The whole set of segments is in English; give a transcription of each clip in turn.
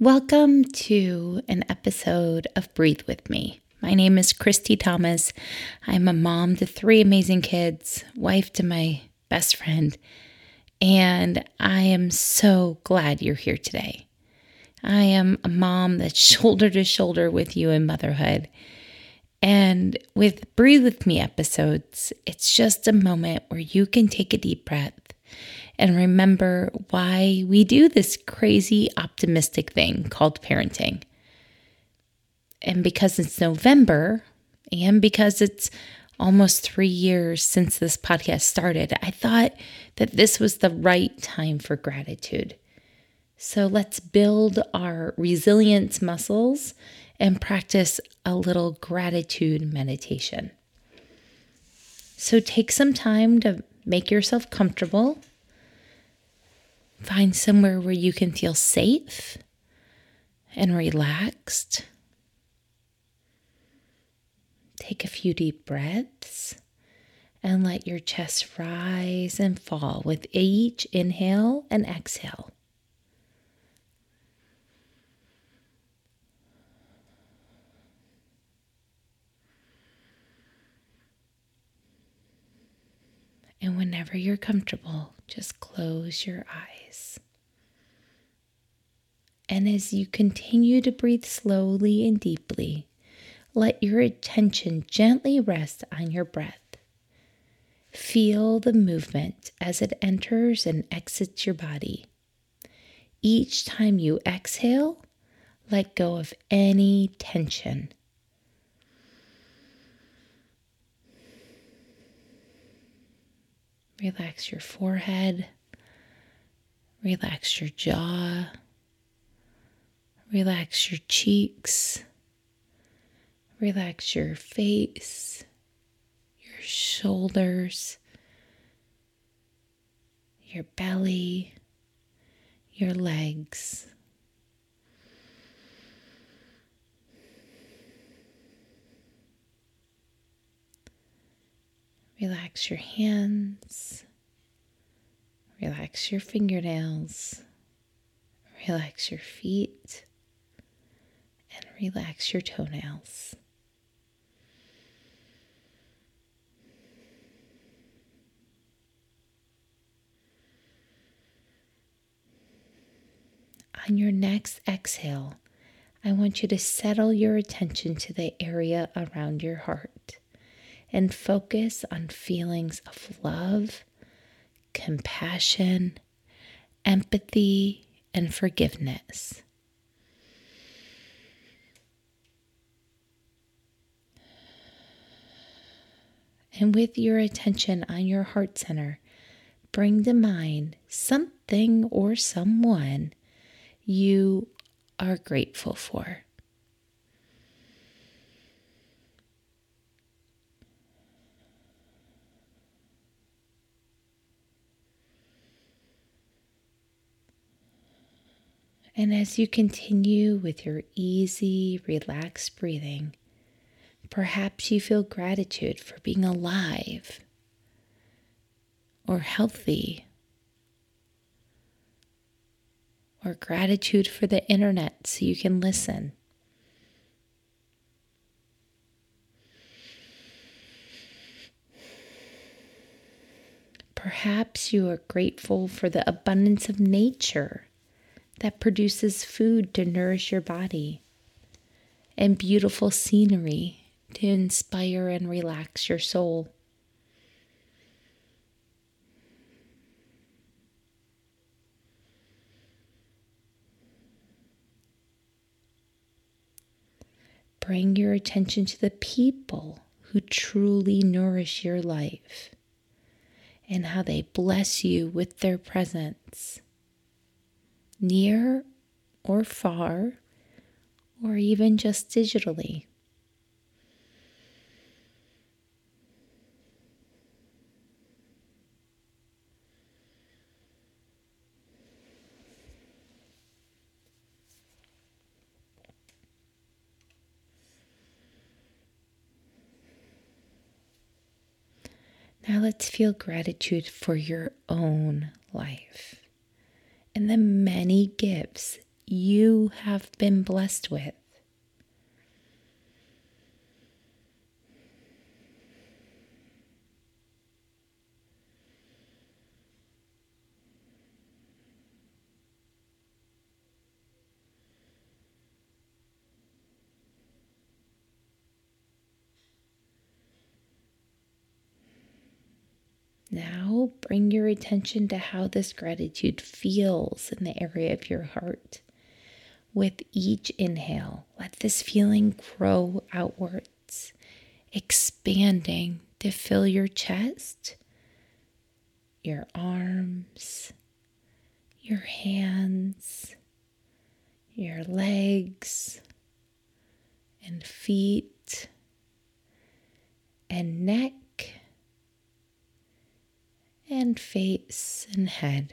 Welcome to an episode of Breathe With Me. My name is Christy Thomas. I'm a mom to three amazing kids, wife to my best friend, and I am so glad you're here today. I am a mom that's shoulder to shoulder with you in motherhood. And with Breathe With Me episodes, it's just a moment where you can take a deep breath and remember why we do this crazy optimistic thing called parenting. And because it's November and because it's almost three years since this podcast started, I thought that this was the right time for gratitude. So let's build our resilience muscles and practice a little gratitude meditation. So take some time to make yourself comfortable Find somewhere where you can feel safe and relaxed. Take a few deep breaths and let your chest rise and fall with each inhale and exhale. And whenever you're comfortable, just close your eyes. And as you continue to breathe slowly and deeply, let your attention gently rest on your breath. Feel the movement as it enters and exits your body. Each time you exhale, let go of any tension Relax your forehead. Relax your jaw. Relax your cheeks. Relax your face, your shoulders, your belly, your legs. Relax your hands. Relax your fingernails. Relax your feet. And relax your toenails. On your next exhale, I want you to settle your attention to the area around your heart and focus on feelings of love, compassion, empathy, and forgiveness. And with your attention on your heart center, bring to mind something or someone you are grateful for. And as you continue with your easy, relaxed breathing, perhaps you feel gratitude for being alive or healthy, or gratitude for the internet so you can listen. Perhaps you are grateful for the abundance of nature that produces food to nourish your body and beautiful scenery to inspire and relax your soul. Bring your attention to the people who truly nourish your life and how they bless you with their presence near or far, or even just digitally. Now let's feel gratitude for your own life and the many gifts you have been blessed with. Now bring your attention to how this gratitude feels in the area of your heart. With each inhale, let this feeling grow outwards, expanding to fill your chest, your arms, your hands, your legs and feet and neck and face and head.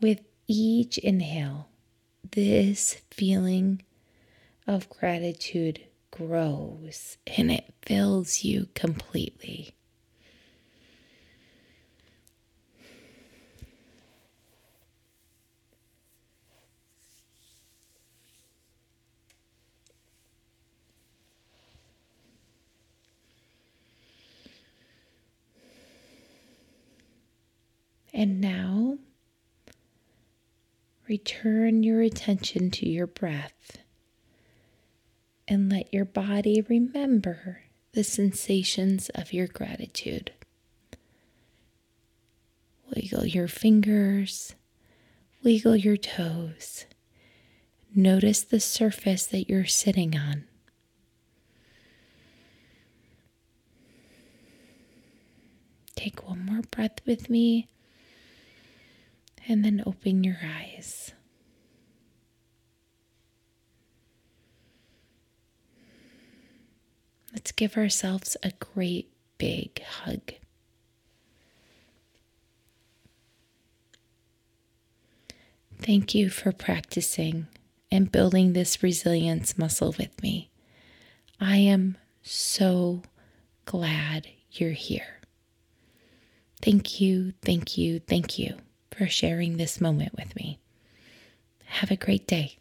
With each inhale, this feeling of gratitude grows and it fills you completely. And now, return your attention to your breath and let your body remember the sensations of your gratitude. Wiggle your fingers, wiggle your toes. Notice the surface that you're sitting on. Take one more breath with me and then open your eyes. Let's give ourselves a great big hug. Thank you for practicing and building this resilience muscle with me. I am so glad you're here. Thank you, thank you, thank you for sharing this moment with me. Have a great day.